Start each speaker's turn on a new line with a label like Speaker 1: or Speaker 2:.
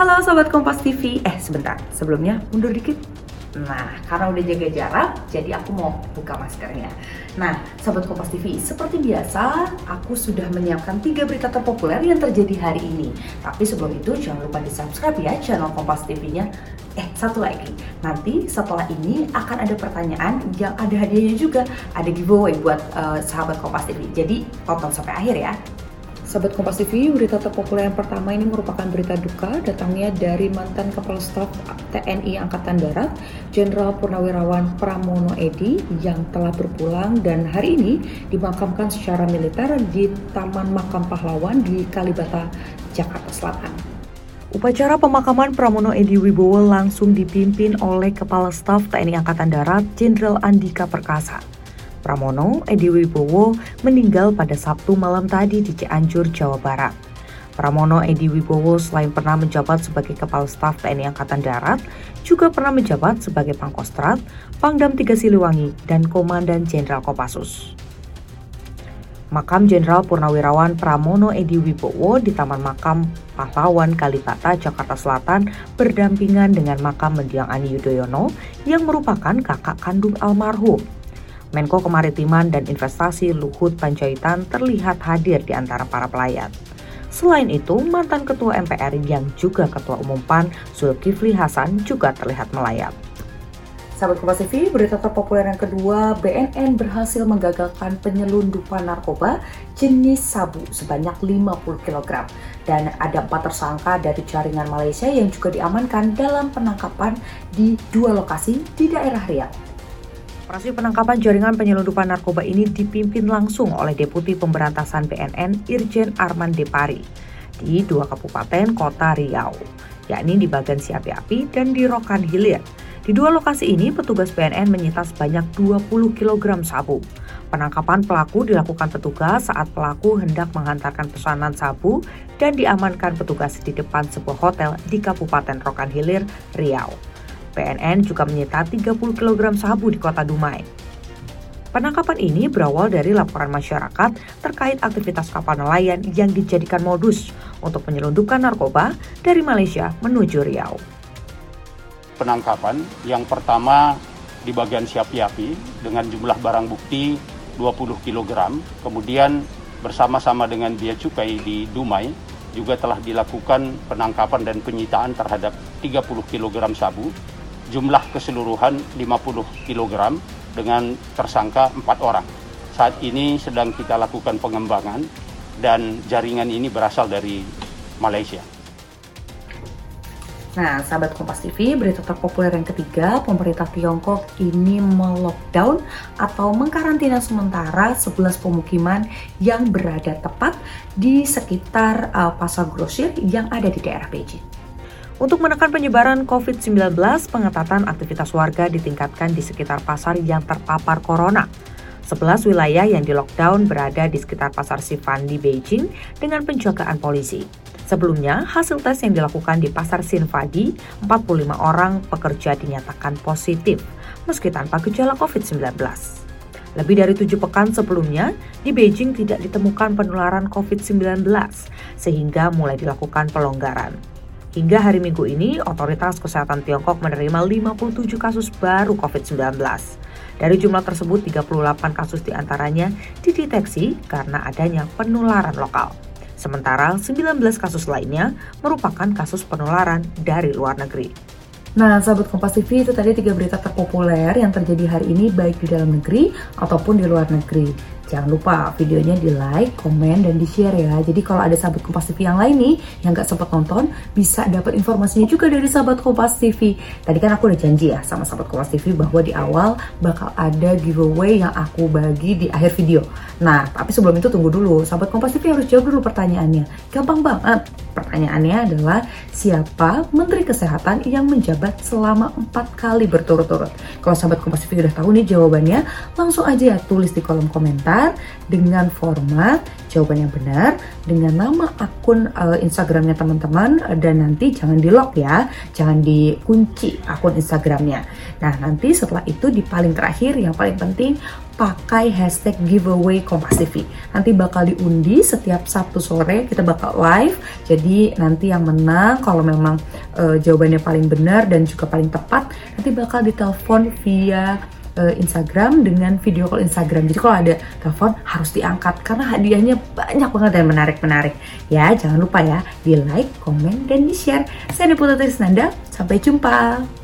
Speaker 1: Halo Sobat Kompas TV, eh sebentar, sebelumnya mundur dikit. Nah, karena udah jaga jarak, jadi aku mau buka maskernya. Nah, Sobat Kompas TV, seperti biasa, aku sudah menyiapkan tiga berita terpopuler yang terjadi hari ini. Tapi sebelum itu, jangan lupa di subscribe ya channel Kompas TV-nya. Eh, satu lagi, nanti setelah ini akan ada pertanyaan yang ada hadiahnya juga. Ada giveaway buat uh, sahabat Kompas TV. Jadi, tonton sampai akhir ya. Sahabat Kompas TV, berita terpopuler yang pertama ini merupakan berita duka datangnya dari mantan Kepala Staf TNI Angkatan Darat, Jenderal Purnawirawan Pramono Edi yang telah berpulang dan hari ini dimakamkan secara militer di Taman Makam Pahlawan di Kalibata, Jakarta Selatan. Upacara pemakaman Pramono Edi Wibowo langsung dipimpin oleh Kepala Staf TNI Angkatan Darat, Jenderal Andika Perkasa. Pramono Edi Wibowo meninggal pada Sabtu malam tadi di Cianjur, Jawa Barat. Pramono Edi Wibowo selain pernah menjabat sebagai Kepala Staf TNI Angkatan Darat, juga pernah menjabat sebagai Pangkostrat, Pangdam Tiga Siliwangi, dan Komandan Jenderal Kopassus. Makam Jenderal Purnawirawan Pramono Edi Wibowo di Taman Makam Pahlawan Kalibata, Jakarta Selatan berdampingan dengan makam Mendiang Ani Yudhoyono yang merupakan kakak kandung almarhum. Menko Kemaritiman dan Investasi Luhut Panjaitan terlihat hadir di antara para pelayat. Selain itu, mantan Ketua MPR yang juga Ketua Umum PAN, Zulkifli Hasan juga terlihat melayat. Sahabat Kompas TV, berita terpopuler yang kedua, BNN berhasil menggagalkan penyelundupan narkoba jenis sabu sebanyak 50 kg. Dan ada empat tersangka dari jaringan Malaysia yang juga diamankan dalam penangkapan di dua lokasi di daerah Riau. Operasi penangkapan jaringan penyelundupan narkoba ini dipimpin langsung oleh Deputi Pemberantasan BNN Irjen Arman Depari di dua kabupaten kota Riau, yakni di Bagan Siapi Api dan di Rokan Hilir. Di dua lokasi ini, petugas BNN menyita sebanyak 20 kg sabu. Penangkapan pelaku dilakukan petugas saat pelaku hendak menghantarkan pesanan sabu dan diamankan petugas di depan sebuah hotel di Kabupaten Rokan Hilir, Riau. PNN juga menyita 30 kg sabu di kota Dumai. Penangkapan ini berawal dari laporan masyarakat terkait aktivitas kapal nelayan yang dijadikan modus untuk menyelundupkan narkoba dari Malaysia menuju Riau.
Speaker 2: Penangkapan yang pertama di bagian Siapi-Api dengan jumlah barang bukti 20 kg, kemudian bersama-sama dengan Bia Cukai di Dumai juga telah dilakukan penangkapan dan penyitaan terhadap 30 kg sabu jumlah keseluruhan 50 kg dengan tersangka empat orang. Saat ini sedang kita lakukan pengembangan dan jaringan ini berasal dari Malaysia.
Speaker 1: Nah, sahabat Kompas TV, berita terpopuler yang ketiga, pemerintah Tiongkok ini melockdown atau mengkarantina sementara 11 pemukiman yang berada tepat di sekitar uh, pasar grosir yang ada di daerah Beijing. Untuk menekan penyebaran COVID-19, pengetatan aktivitas warga ditingkatkan di sekitar pasar yang terpapar corona. 11 wilayah yang di lockdown berada di sekitar pasar Sifan di Beijing dengan penjagaan polisi. Sebelumnya, hasil tes yang dilakukan di pasar Sinfadi, 45 orang pekerja dinyatakan positif, meski tanpa gejala COVID-19. Lebih dari tujuh pekan sebelumnya, di Beijing tidak ditemukan penularan COVID-19, sehingga mulai dilakukan pelonggaran. Hingga hari Minggu ini, otoritas kesehatan Tiongkok menerima 57 kasus baru COVID-19. Dari jumlah tersebut, 38 kasus di antaranya dideteksi karena adanya penularan lokal. Sementara 19 kasus lainnya merupakan kasus penularan dari luar negeri. Nah, sahabat Kompas TV itu tadi tiga berita terpopuler yang terjadi hari ini baik di dalam negeri ataupun di luar negeri. Jangan lupa videonya di like, komen, dan di share ya. Jadi kalau ada sahabat Kompas TV yang lain nih yang gak sempat nonton, bisa dapat informasinya juga dari sahabat Kompas TV. Tadi kan aku udah janji ya sama sahabat Kompas TV bahwa di awal bakal ada giveaway yang aku bagi di akhir video. Nah, tapi sebelum itu tunggu dulu. Sahabat Kompas TV harus jawab dulu pertanyaannya. Gampang banget. Pertanyaannya adalah siapa Menteri Kesehatan yang menjabat selama empat kali berturut-turut? Kalau sahabat Kompas TV udah tahu nih jawabannya, langsung aja ya tulis di kolom komentar daftar dengan format jawaban yang benar dengan nama akun uh, Instagramnya teman-teman dan nanti jangan di lock ya, jangan dikunci akun Instagramnya. Nah nanti setelah itu di paling terakhir yang paling penting pakai hashtag giveaway Kompas TV. Nanti bakal diundi setiap Sabtu sore kita bakal live. Jadi nanti yang menang kalau memang uh, jawabannya paling benar dan juga paling tepat nanti bakal ditelepon via uh, Instagram dengan video call Instagram. Jadi kalau ada telepon harus diangkat karena hadiahnya banyak banget dan menarik-menarik. Ya, jangan lupa ya di like, komen, dan di share. Saya Deputa Trisnanda, sampai jumpa.